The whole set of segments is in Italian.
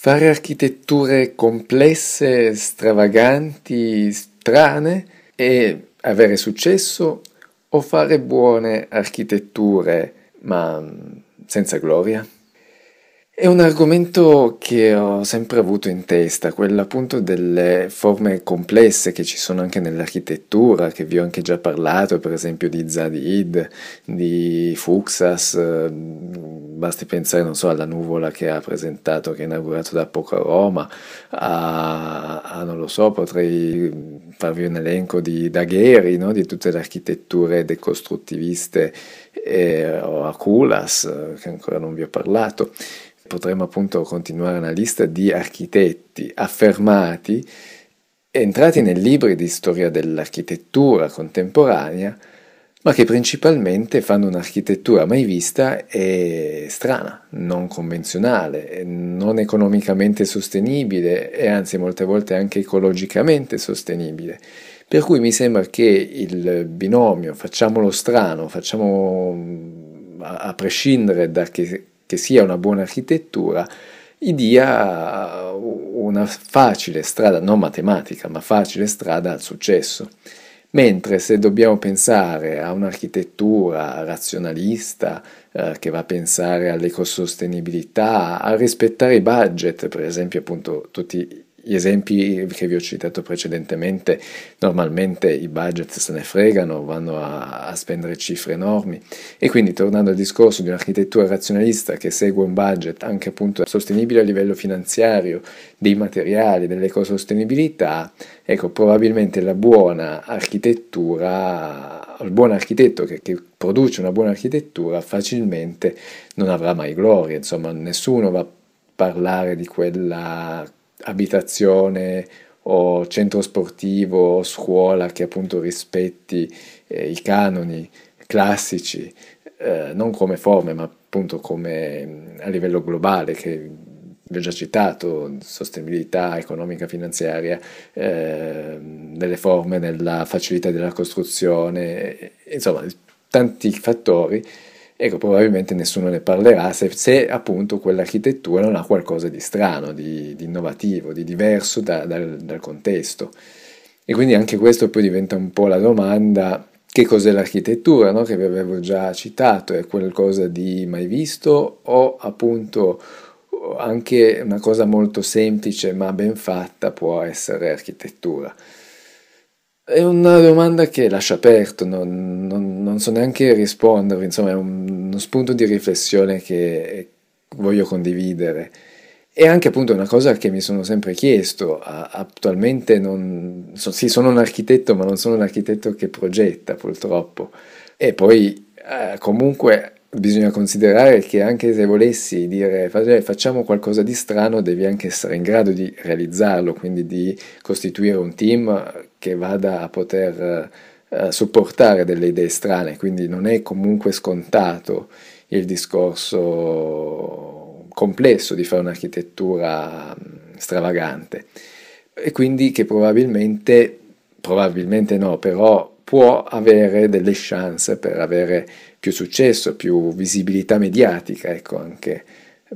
Fare architetture complesse, stravaganti, strane e avere successo o fare buone architetture ma senza gloria? È un argomento che ho sempre avuto in testa, quello appunto delle forme complesse che ci sono anche nell'architettura, che vi ho anche già parlato, per esempio di Zadid, di Fuxas, basti pensare, non so, alla nuvola che ha presentato, che ha inaugurato da poco a Roma, a, a non lo so, potrei farvi un elenco di Dagheri, no? di tutte le architetture decostruttiviste, eh, o a Kulas, che ancora non vi ho parlato potremmo appunto continuare una lista di architetti affermati, entrati nel libro di storia dell'architettura contemporanea, ma che principalmente fanno un'architettura mai vista e strana, non convenzionale, non economicamente sostenibile e anzi molte volte anche ecologicamente sostenibile. Per cui mi sembra che il binomio facciamolo strano, facciamo a prescindere da che che sia una buona architettura, gli dia una facile strada, non matematica, ma facile strada al successo. Mentre se dobbiamo pensare a un'architettura razionalista eh, che va a pensare all'ecosostenibilità, a rispettare i budget, per esempio appunto tutti gli esempi che vi ho citato precedentemente, normalmente i budget se ne fregano, vanno a, a, spendere cifre enormi. E quindi tornando al discorso di un'architettura razionalista che segue un budget anche appunto sostenibile a livello finanziario, dei materiali, dell'ecosostenibilità, ecco probabilmente la buona architettura, il buon architetto che, che produce una buona architettura facilmente non avrà mai gloria, insomma nessuno va a parlare di quella abitazione o centro sportivo o scuola che appunto rispetti eh, i canoni classici, eh, non come forme ma appunto come mm, a livello globale che vi ho già citato, sostenibilità economica finanziaria, eh, delle forme nella facilità della costruzione, insomma tanti fattori Ecco, probabilmente nessuno ne parlerà se, se appunto quell'architettura non ha qualcosa di strano, di, di innovativo, di diverso da, dal, dal contesto. E quindi anche questo poi diventa un po' la domanda che cos'è l'architettura, no? che vi avevo già citato, è qualcosa di mai visto o appunto anche una cosa molto semplice ma ben fatta può essere architettura? È una domanda che lascia aperto, non, non, non so neanche rispondere, insomma è un, uno spunto di riflessione che voglio condividere. E anche appunto una cosa che mi sono sempre chiesto, attualmente non, so, sì sono un architetto ma non sono un architetto che progetta purtroppo. E poi eh, comunque bisogna considerare che anche se volessi dire facciamo qualcosa di strano devi anche essere in grado di realizzarlo, quindi di costituire un team che vada a poter eh, supportare delle idee strane, quindi non è comunque scontato il discorso complesso di fare un'architettura stravagante e quindi che probabilmente, probabilmente no, però può avere delle chance per avere più successo, più visibilità mediatica, ecco anche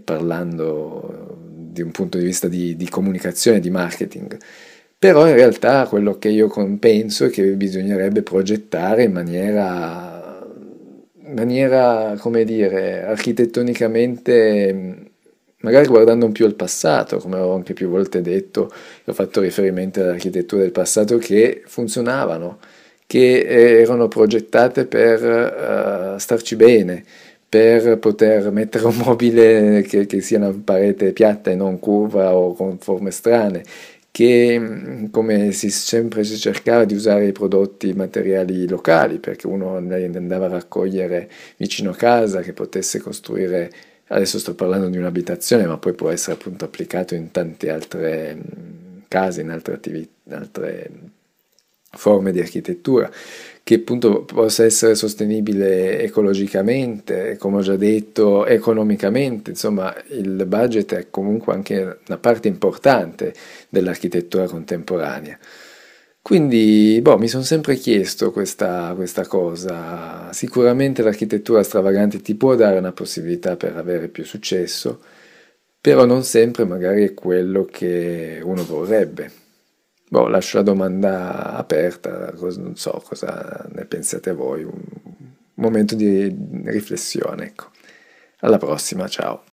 parlando di un punto di vista di, di comunicazione, di marketing. Però in realtà quello che io penso è che bisognerebbe progettare in maniera, in maniera come dire, architettonicamente, magari guardando più al passato, come ho anche più volte detto, ho fatto riferimento all'architettura del passato che funzionavano, che erano progettate per uh, starci bene, per poter mettere un mobile che, che, sia una parete piatta e non curva o con forme strane, che mm, come si sempre si cercava di usare i prodotti materiali locali perché uno andava a raccogliere vicino a casa che potesse costruire adesso sto parlando di un'abitazione ma poi può essere appunto applicato in tante altre mm, case in altre attività altre forme di architettura che appunto possa essere sostenibile ecologicamente, come ho già detto, economicamente, insomma il budget è comunque anche una parte importante dell'architettura contemporanea. Quindi, boh, mi sono sempre chiesto questa, questa, cosa. Sicuramente l'architettura stravagante ti può dare una possibilità per avere più successo, però non sempre magari è quello che uno vorrebbe. Boh, lascio la domanda aperta, non so cosa ne pensate voi, un momento di riflessione, ecco. Alla prossima, ciao.